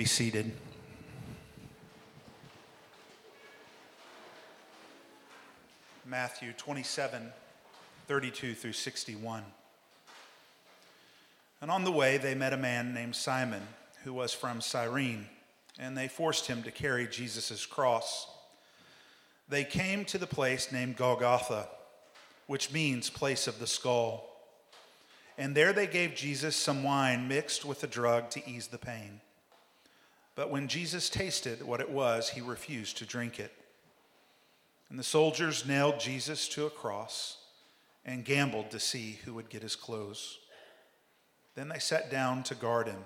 Be seated. Matthew 27, 32 through 61. And on the way, they met a man named Simon, who was from Cyrene, and they forced him to carry Jesus' cross. They came to the place named Golgotha, which means place of the skull. And there they gave Jesus some wine mixed with a drug to ease the pain. But when Jesus tasted what it was, he refused to drink it. And the soldiers nailed Jesus to a cross and gambled to see who would get his clothes. Then they sat down to guard him.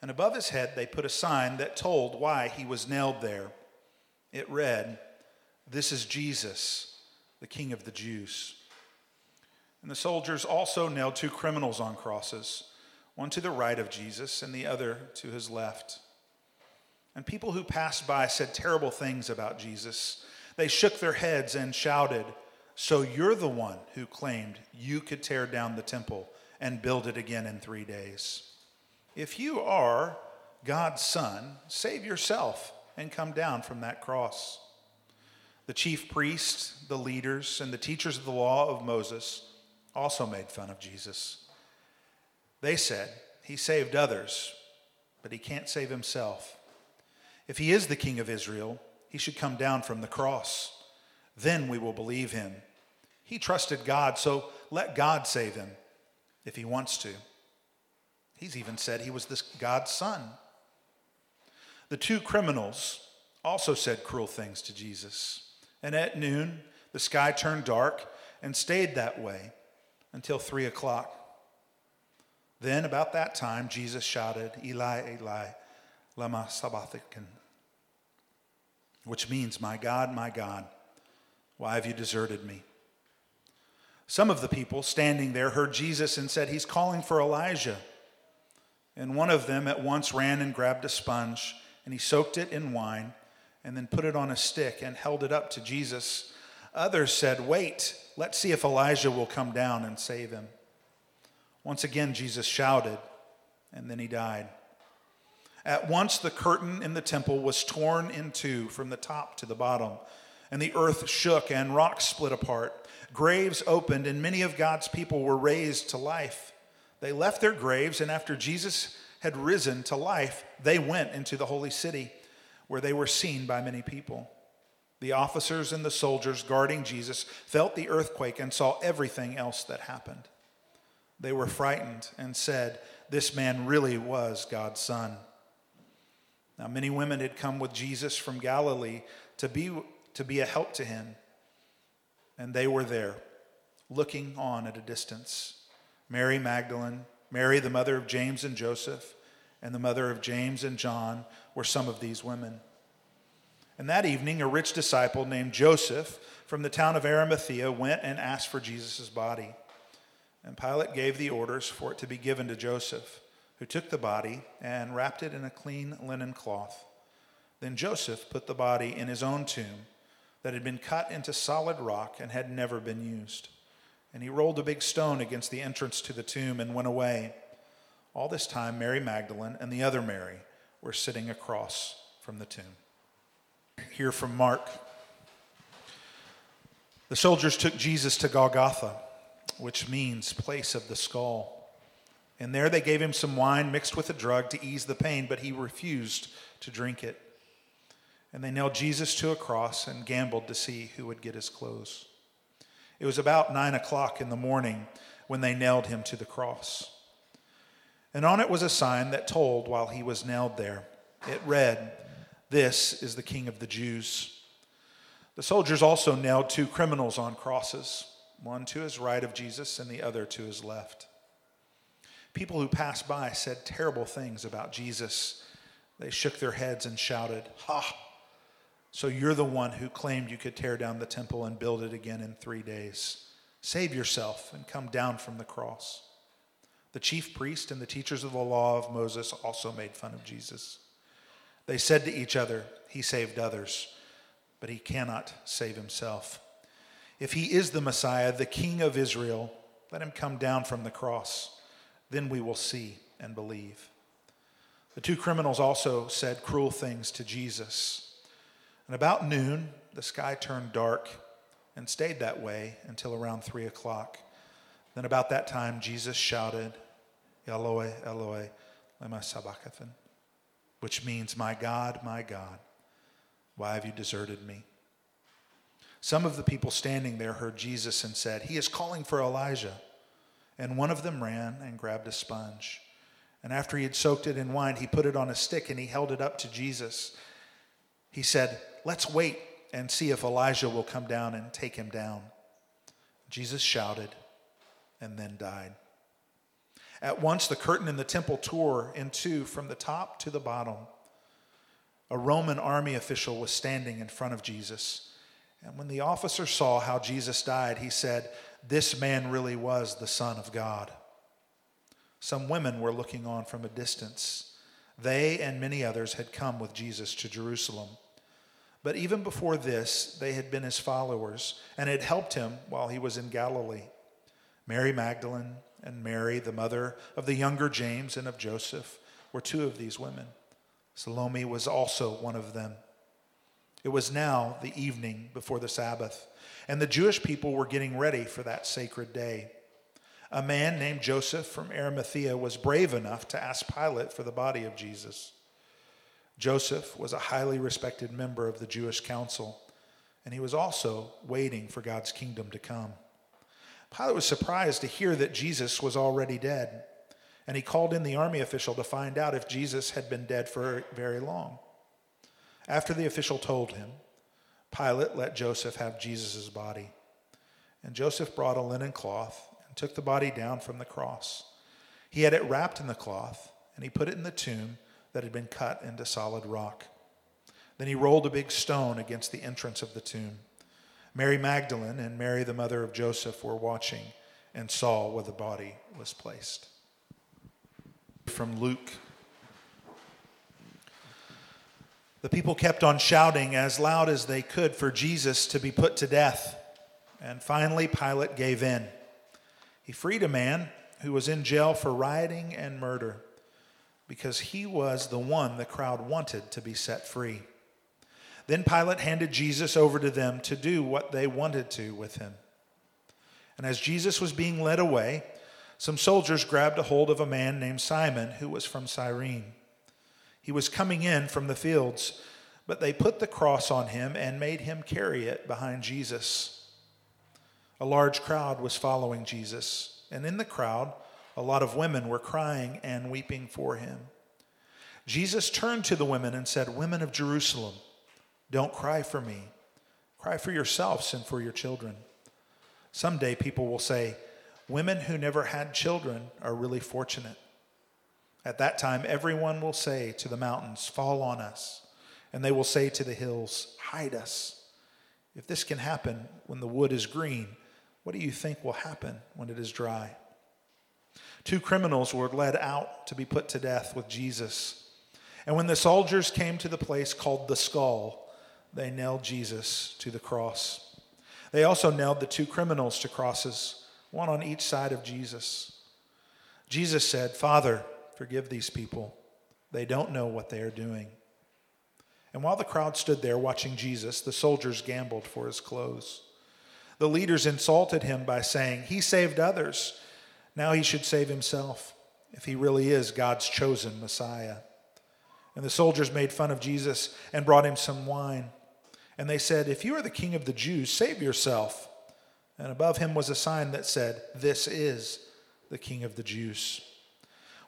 And above his head they put a sign that told why he was nailed there. It read, This is Jesus, the King of the Jews. And the soldiers also nailed two criminals on crosses, one to the right of Jesus and the other to his left. And people who passed by said terrible things about Jesus. They shook their heads and shouted, So you're the one who claimed you could tear down the temple and build it again in three days. If you are God's son, save yourself and come down from that cross. The chief priests, the leaders, and the teachers of the law of Moses also made fun of Jesus. They said, He saved others, but he can't save himself. If he is the king of Israel, he should come down from the cross. Then we will believe him. He trusted God, so let God save him if he wants to. He's even said he was this God's son. The two criminals also said cruel things to Jesus. And at noon, the sky turned dark and stayed that way until three o'clock. Then, about that time, Jesus shouted, Eli, Eli, lama sabachthani, which means, My God, my God, why have you deserted me? Some of the people standing there heard Jesus and said, He's calling for Elijah. And one of them at once ran and grabbed a sponge, and he soaked it in wine, and then put it on a stick and held it up to Jesus. Others said, Wait, let's see if Elijah will come down and save him. Once again, Jesus shouted, and then he died. At once, the curtain in the temple was torn in two from the top to the bottom, and the earth shook and rocks split apart. Graves opened, and many of God's people were raised to life. They left their graves, and after Jesus had risen to life, they went into the holy city, where they were seen by many people. The officers and the soldiers guarding Jesus felt the earthquake and saw everything else that happened. They were frightened and said, This man really was God's son. Now, many women had come with Jesus from Galilee to be, to be a help to him, and they were there, looking on at a distance. Mary Magdalene, Mary, the mother of James and Joseph, and the mother of James and John were some of these women. And that evening, a rich disciple named Joseph from the town of Arimathea went and asked for Jesus' body. And Pilate gave the orders for it to be given to Joseph who took the body and wrapped it in a clean linen cloth. Then Joseph put the body in his own tomb that had been cut into solid rock and had never been used. And he rolled a big stone against the entrance to the tomb and went away. All this time, Mary Magdalene and the other Mary were sitting across from the tomb. Here from Mark. The soldiers took Jesus to Golgotha, which means place of the skull. And there they gave him some wine mixed with a drug to ease the pain, but he refused to drink it. And they nailed Jesus to a cross and gambled to see who would get his clothes. It was about nine o'clock in the morning when they nailed him to the cross. And on it was a sign that told while he was nailed there. It read, This is the King of the Jews. The soldiers also nailed two criminals on crosses, one to his right of Jesus and the other to his left. People who passed by said terrible things about Jesus. They shook their heads and shouted, Ha! So you're the one who claimed you could tear down the temple and build it again in three days. Save yourself and come down from the cross. The chief priest and the teachers of the law of Moses also made fun of Jesus. They said to each other, He saved others, but he cannot save himself. If he is the Messiah, the King of Israel, let him come down from the cross then we will see and believe. The two criminals also said cruel things to Jesus. And about noon, the sky turned dark and stayed that way until around three o'clock. Then, about that time, Jesus shouted, Eloi, Eloi, lema sabachthani, which means, My God, my God, why have you deserted me? Some of the people standing there heard Jesus and said, He is calling for Elijah. And one of them ran and grabbed a sponge. And after he had soaked it in wine, he put it on a stick and he held it up to Jesus. He said, Let's wait and see if Elijah will come down and take him down. Jesus shouted and then died. At once, the curtain in the temple tore in two from the top to the bottom. A Roman army official was standing in front of Jesus. And when the officer saw how Jesus died, he said, This man really was the Son of God. Some women were looking on from a distance. They and many others had come with Jesus to Jerusalem. But even before this, they had been his followers and had helped him while he was in Galilee. Mary Magdalene and Mary, the mother of the younger James and of Joseph, were two of these women. Salome was also one of them. It was now the evening before the Sabbath, and the Jewish people were getting ready for that sacred day. A man named Joseph from Arimathea was brave enough to ask Pilate for the body of Jesus. Joseph was a highly respected member of the Jewish council, and he was also waiting for God's kingdom to come. Pilate was surprised to hear that Jesus was already dead, and he called in the army official to find out if Jesus had been dead for very long. After the official told him, Pilate let Joseph have Jesus' body. And Joseph brought a linen cloth and took the body down from the cross. He had it wrapped in the cloth, and he put it in the tomb that had been cut into solid rock. Then he rolled a big stone against the entrance of the tomb. Mary Magdalene and Mary, the mother of Joseph, were watching and saw where the body was placed. From Luke. The people kept on shouting as loud as they could for Jesus to be put to death. And finally, Pilate gave in. He freed a man who was in jail for rioting and murder because he was the one the crowd wanted to be set free. Then Pilate handed Jesus over to them to do what they wanted to with him. And as Jesus was being led away, some soldiers grabbed a hold of a man named Simon who was from Cyrene. He was coming in from the fields, but they put the cross on him and made him carry it behind Jesus. A large crowd was following Jesus, and in the crowd, a lot of women were crying and weeping for him. Jesus turned to the women and said, Women of Jerusalem, don't cry for me. Cry for yourselves and for your children. Someday people will say, Women who never had children are really fortunate. At that time, everyone will say to the mountains, Fall on us. And they will say to the hills, Hide us. If this can happen when the wood is green, what do you think will happen when it is dry? Two criminals were led out to be put to death with Jesus. And when the soldiers came to the place called the skull, they nailed Jesus to the cross. They also nailed the two criminals to crosses, one on each side of Jesus. Jesus said, Father, forgive these people. They don't know what they are doing. And while the crowd stood there watching Jesus, the soldiers gambled for his clothes. The leaders insulted him by saying, He saved others. Now he should save himself if he really is God's chosen Messiah. And the soldiers made fun of Jesus and brought him some wine. And they said, If you are the king of the Jews, save yourself. And above him was a sign that said, This is the king of the Jews.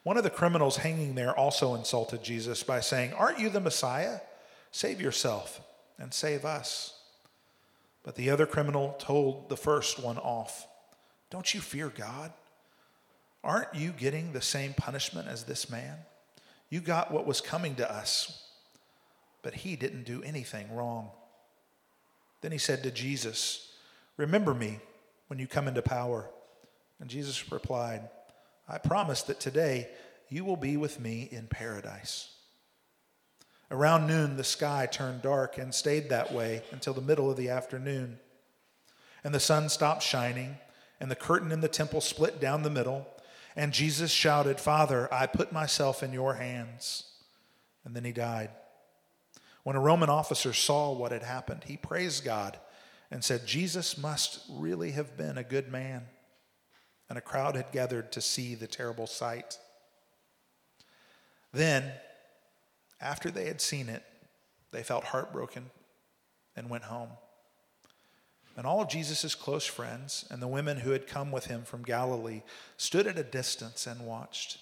One of the criminals hanging there also insulted Jesus by saying, Aren't you the Messiah? Save yourself and save us. But the other criminal told the first one off, Don't you fear God? Aren't you getting the same punishment as this man? You got what was coming to us, but he didn't do anything wrong. Then he said to Jesus, Remember me when you come into power. And Jesus replied, I promise that today you will be with me in paradise. Around noon, the sky turned dark and stayed that way until the middle of the afternoon. And the sun stopped shining, and the curtain in the temple split down the middle and Jesus shouted, Father, I put myself in your hands. and then he died. When a Roman officer saw what had happened, he praised God and said, Jesus must really have been a good man. And a crowd had gathered to see the terrible sight. Then, after they had seen it, they felt heartbroken and went home. And all of Jesus' close friends and the women who had come with him from Galilee stood at a distance and watched.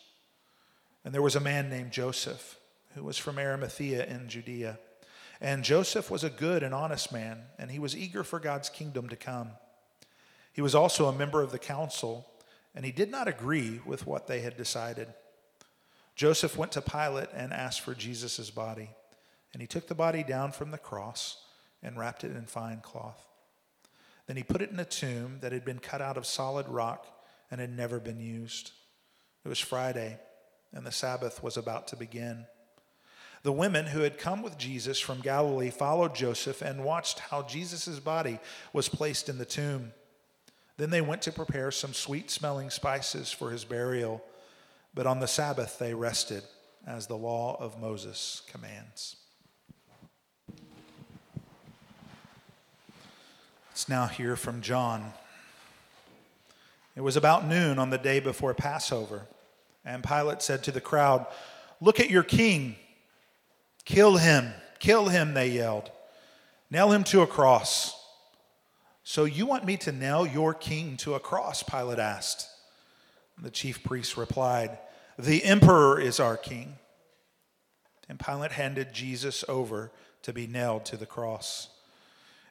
And there was a man named Joseph who was from Arimathea in Judea. And Joseph was a good and honest man, and he was eager for God's kingdom to come. He was also a member of the council, and he did not agree with what they had decided. Joseph went to Pilate and asked for Jesus' body, and he took the body down from the cross and wrapped it in fine cloth. Then he put it in a tomb that had been cut out of solid rock and had never been used. It was Friday, and the Sabbath was about to begin. The women who had come with Jesus from Galilee followed Joseph and watched how Jesus' body was placed in the tomb. Then they went to prepare some sweet smelling spices for his burial, but on the Sabbath they rested, as the law of Moses commands. Let's now hear from John. It was about noon on the day before Passover, and Pilate said to the crowd, Look at your king. Kill him, kill him, they yelled. Nail him to a cross. So you want me to nail your king to a cross? Pilate asked. The chief priest replied, The emperor is our king. And Pilate handed Jesus over to be nailed to the cross.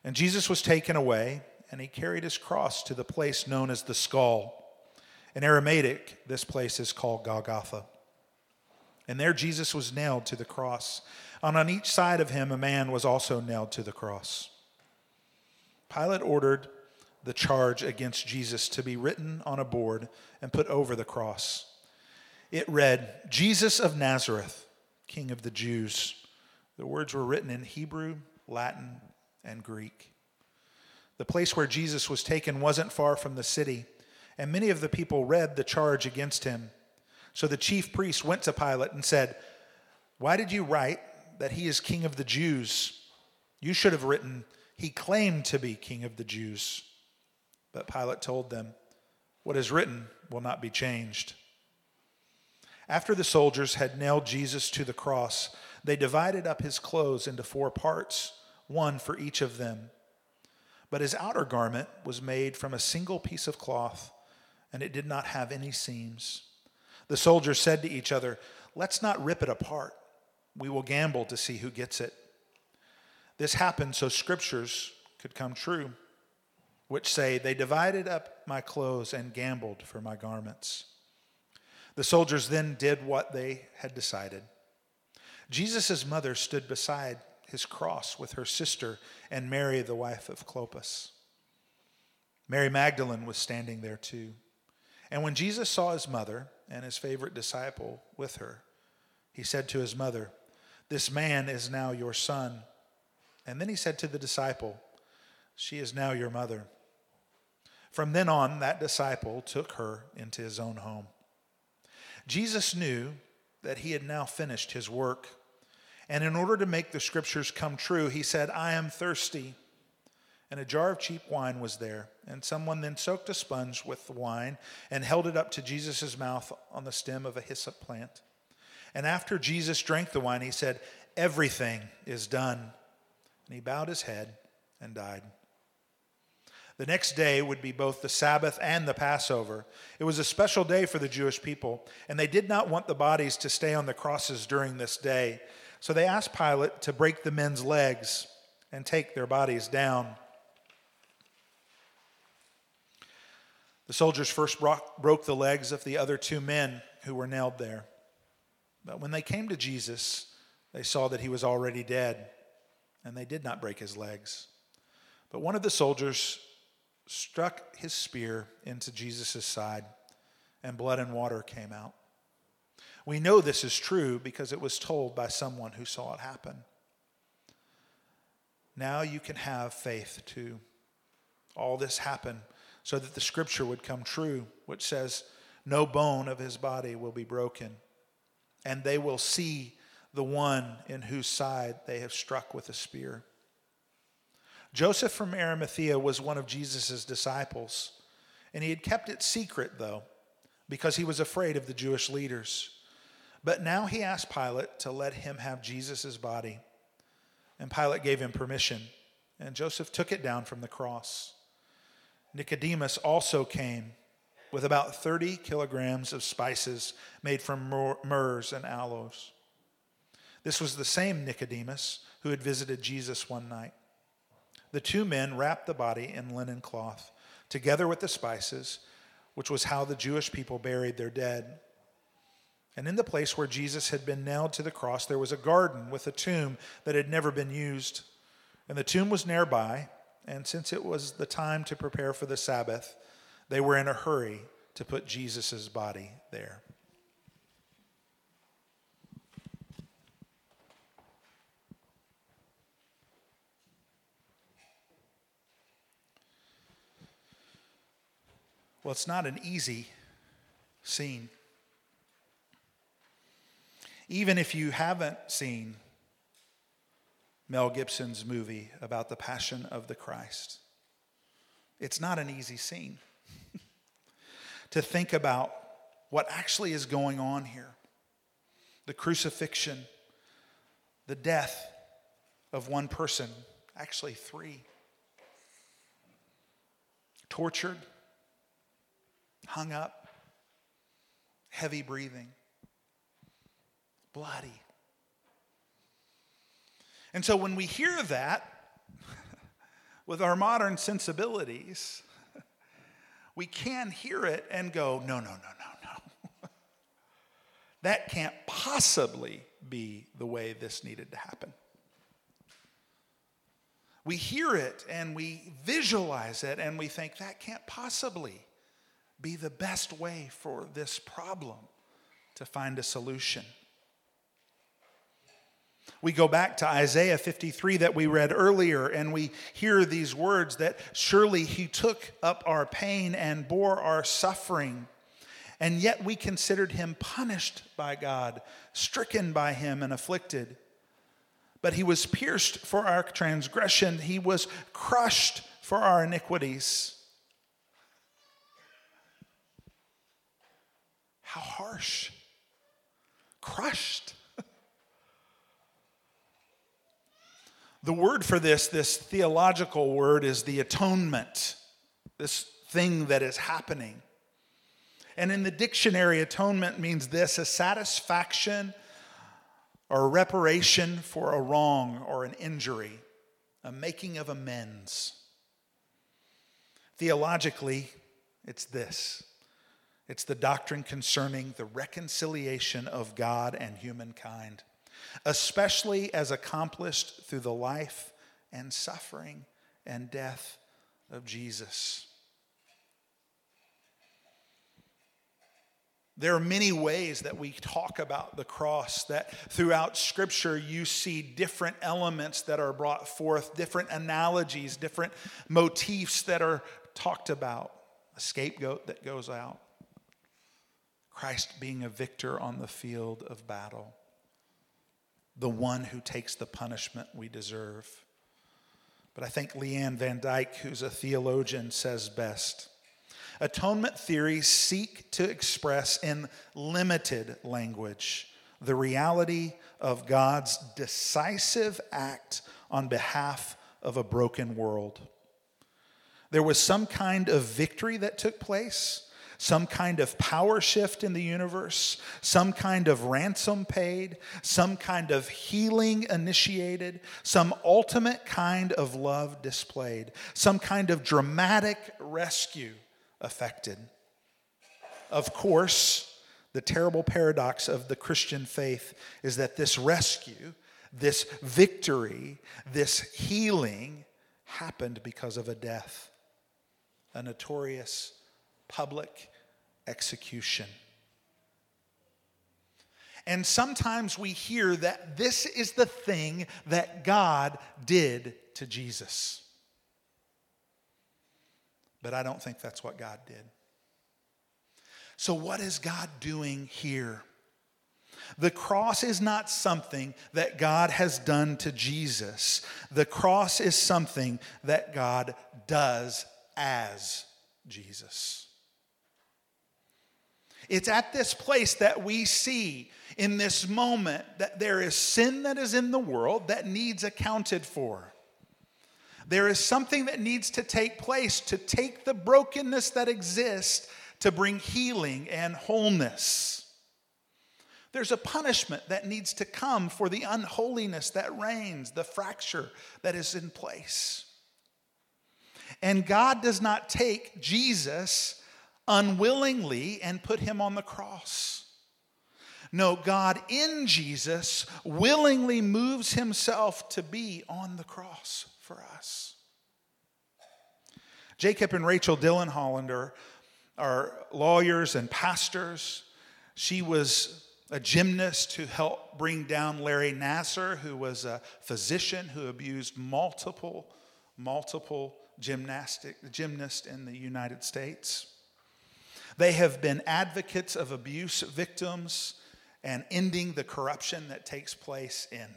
And Jesus was taken away, and he carried his cross to the place known as the skull. In Aramaic, this place is called Golgotha. And there Jesus was nailed to the cross. And on each side of him, a man was also nailed to the cross. Pilate ordered the charge against Jesus to be written on a board and put over the cross. It read, Jesus of Nazareth, King of the Jews. The words were written in Hebrew, Latin, and Greek. The place where Jesus was taken wasn't far from the city, and many of the people read the charge against him. So the chief priest went to Pilate and said, Why did you write that he is king of the Jews? You should have written, He claimed to be king of the Jews. But Pilate told them, What is written will not be changed. After the soldiers had nailed Jesus to the cross, they divided up his clothes into four parts, one for each of them. But his outer garment was made from a single piece of cloth, and it did not have any seams. The soldiers said to each other, Let's not rip it apart. We will gamble to see who gets it. This happened so scriptures could come true, which say, They divided up my clothes and gambled for my garments. The soldiers then did what they had decided. Jesus' mother stood beside his cross with her sister and Mary, the wife of Clopas. Mary Magdalene was standing there too. And when Jesus saw his mother and his favorite disciple with her, he said to his mother, This man is now your son. And then he said to the disciple, She is now your mother. From then on, that disciple took her into his own home. Jesus knew that he had now finished his work. And in order to make the scriptures come true, he said, I am thirsty and a jar of cheap wine was there. And someone then soaked a sponge with the wine and held it up to Jesus' mouth on the stem of a hyssop plant. And after Jesus drank the wine, he said, Everything is done. And he bowed his head and died. The next day would be both the Sabbath and the Passover. It was a special day for the Jewish people, and they did not want the bodies to stay on the crosses during this day. So they asked Pilate to break the men's legs and take their bodies down. The soldiers first broke the legs of the other two men who were nailed there. But when they came to Jesus, they saw that he was already dead, and they did not break his legs. But one of the soldiers struck his spear into Jesus' side, and blood and water came out. We know this is true because it was told by someone who saw it happen. Now you can have faith too. All this happened so that the scripture would come true, which says, No bone of his body will be broken. And they will see the one in whose side they have struck with a spear. Joseph from Arimathea was one of Jesus' disciples, and he had kept it secret, though, because he was afraid of the Jewish leaders. But now he asked Pilate to let him have Jesus' body. And Pilate gave him permission, and Joseph took it down from the cross. Nicodemus also came with about 30 kilograms of spices made from myrrhs and aloes. This was the same Nicodemus who had visited Jesus one night. The two men wrapped the body in linen cloth, together with the spices, which was how the Jewish people buried their dead. And in the place where Jesus had been nailed to the cross, there was a garden with a tomb that had never been used. And the tomb was nearby, and since it was the time to prepare for the Sabbath, they were in a hurry to put Jesus' body there. Well, it's not an easy scene. Even if you haven't seen Mel Gibson's movie about the Passion of the Christ, it's not an easy scene to think about what actually is going on here the crucifixion, the death of one person, actually three, tortured hung up, heavy breathing, bloody. And so when we hear that with our modern sensibilities, we can hear it and go, no, no, no, no, no. that can't possibly be the way this needed to happen. We hear it and we visualize it and we think that can't possibly be the best way for this problem to find a solution. We go back to Isaiah 53 that we read earlier, and we hear these words that surely he took up our pain and bore our suffering. And yet we considered him punished by God, stricken by him, and afflicted. But he was pierced for our transgression, he was crushed for our iniquities. How harsh. Crushed. the word for this, this theological word, is the atonement, this thing that is happening. And in the dictionary, atonement means this a satisfaction or reparation for a wrong or an injury, a making of amends. Theologically, it's this it's the doctrine concerning the reconciliation of God and humankind, especially as accomplished through the life and suffering and death of Jesus. There are many ways that we talk about the cross, that throughout Scripture you see different elements that are brought forth, different analogies, different motifs that are talked about. A scapegoat that goes out, Christ being a victor on the field of battle, the one who takes the punishment we deserve. But I think Leanne Van Dyk, who's a theologian, says best. Atonement theories seek to express in limited language the reality of God's decisive act on behalf of a broken world. There was some kind of victory that took place some kind of power shift in the universe, some kind of ransom paid, some kind of healing initiated, some ultimate kind of love displayed, some kind of dramatic rescue effected. Of course, the terrible paradox of the Christian faith is that this rescue, this victory, this healing happened because of a death, a notorious public execution. And sometimes we hear that this is the thing that God did to Jesus. But I don't think that's what God did. So, what is God doing here? The cross is not something that God has done to Jesus. The cross is something that God does as Jesus. It's at this place that we see in this moment that there is sin that is in the world that needs accounted for. There is something that needs to take place to take the brokenness that exists to bring healing and wholeness. There's a punishment that needs to come for the unholiness that reigns, the fracture that is in place. And God does not take Jesus unwillingly and put him on the cross. No, God in Jesus willingly moves himself to be on the cross for us. Jacob and Rachel Denhollander are lawyers and pastors. She was a gymnast who helped bring down Larry Nassar, who was a physician who abused multiple, multiple gymnastic gymnasts in the United States. They have been advocates of abuse victims and ending the corruption that takes place in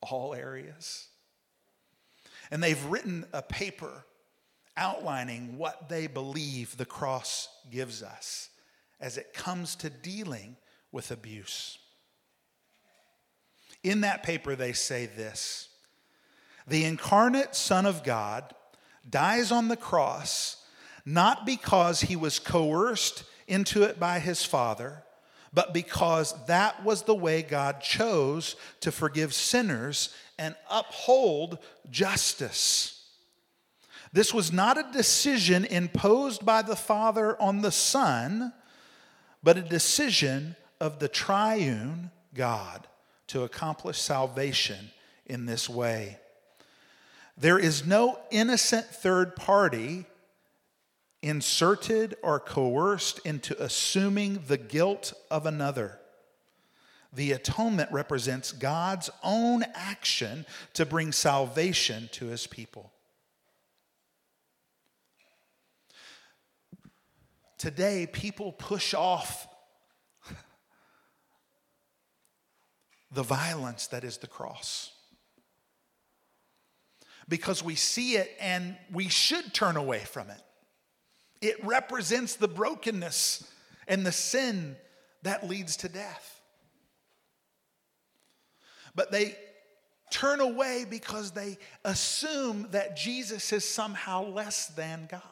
all areas. And they've written a paper outlining what they believe the cross gives us as it comes to dealing with abuse. In that paper, they say this The incarnate Son of God dies on the cross not because he was coerced into it by his Father, but because that was the way God chose to forgive sinners and uphold justice. This was not a decision imposed by the Father on the Son, but a decision of the triune God to accomplish salvation in this way. There is no innocent third party inserted or coerced into assuming the guilt of another. The atonement represents God's own action to bring salvation to his people. Today, people push off the violence that is the cross because we see it and we should turn away from it. It represents the brokenness and the sin that leads to death. But they turn away because they assume that Jesus is somehow less than God.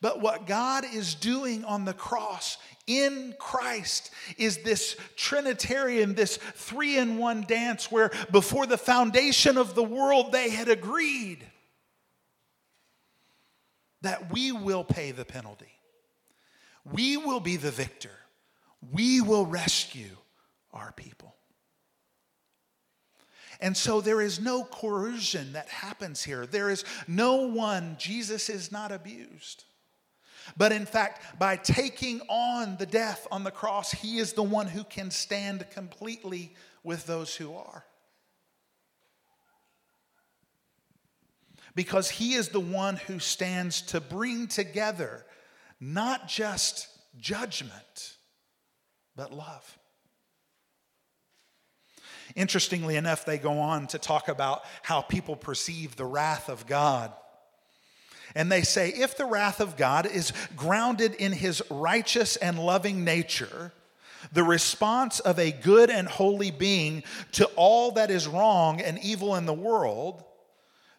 But what God is doing on the cross in Christ is this Trinitarian, this three in one dance where before the foundation of the world they had agreed that we will pay the penalty. We will be the victor. We will rescue our people. And so there is no coercion that happens here. There is no one, Jesus is not abused. But in fact, by taking on the death on the cross, he is the one who can stand completely with those who are. Because he is the one who stands to bring together not just judgment, but love. Interestingly enough, they go on to talk about how people perceive the wrath of God. And they say if the wrath of God is grounded in his righteous and loving nature, the response of a good and holy being to all that is wrong and evil in the world,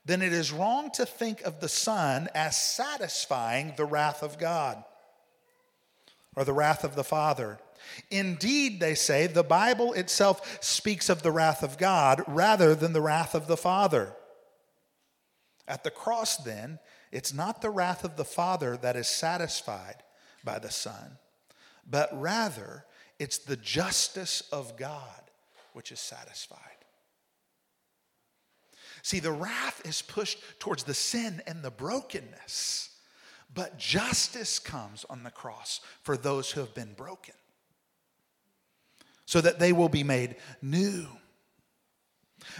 then it is wrong to think of the Son as satisfying the wrath of God or the wrath of the Father. Indeed, they say, the Bible itself speaks of the wrath of God rather than the wrath of the Father. At the cross, then, it's not the wrath of the Father that is satisfied by the Son, but rather it's the justice of God which is satisfied. See, the wrath is pushed towards the sin and the brokenness, but justice comes on the cross for those who have been broken so that they will be made new.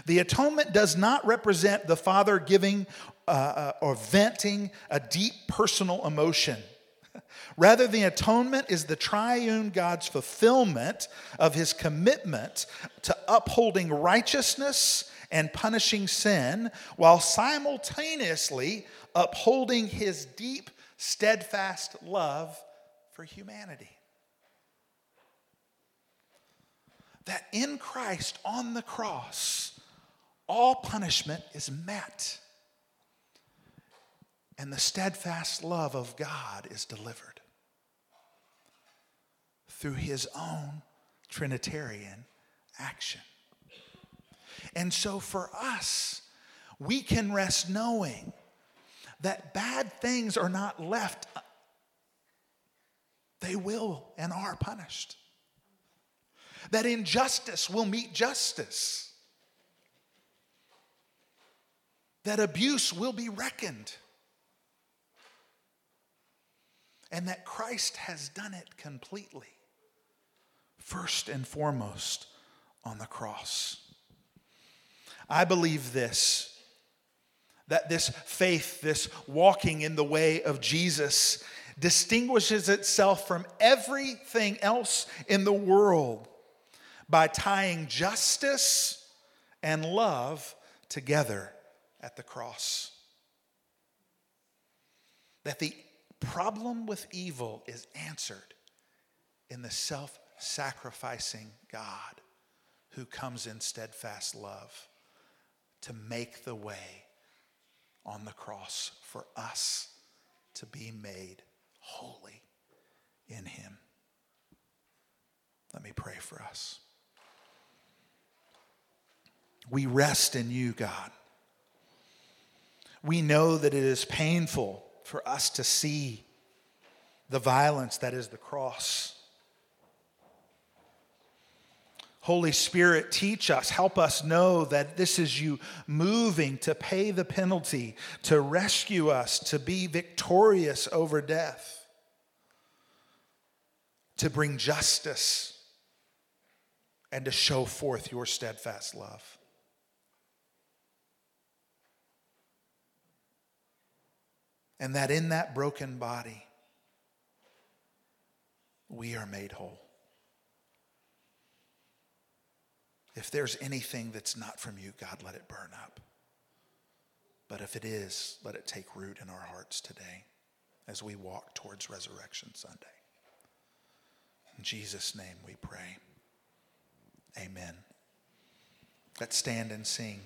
The atonement does not represent the Father giving uh, uh, or venting a deep personal emotion. Rather, the atonement is the triune God's fulfillment of his commitment to upholding righteousness and punishing sin while simultaneously upholding his deep, steadfast love for humanity. That in Christ on the cross, all punishment is met and the steadfast love of God is delivered through his own Trinitarian action. And so for us, we can rest knowing that bad things are not left, they will and are punished. That injustice will meet justice. That abuse will be reckoned and that Christ has done it completely, first and foremost on the cross. I believe this that this faith, this walking in the way of Jesus, distinguishes itself from everything else in the world by tying justice and love together at the cross. That the problem with evil is answered in the self sacrificing God who comes in steadfast love to make the way on the cross for us to be made holy in Him. Let me pray for us. We rest in you, God. We know that it is painful for us to see the violence that is the cross. Holy Spirit, teach us, help us know that this is you moving to pay the penalty, to rescue us, to be victorious over death, to bring justice, and to show forth your steadfast love. And that in that broken body, we are made whole. If there's anything that's not from you, God, let it burn up. But if it is, let it take root in our hearts today as we walk towards Resurrection Sunday. In Jesus' name we pray. Amen. Let's stand and sing.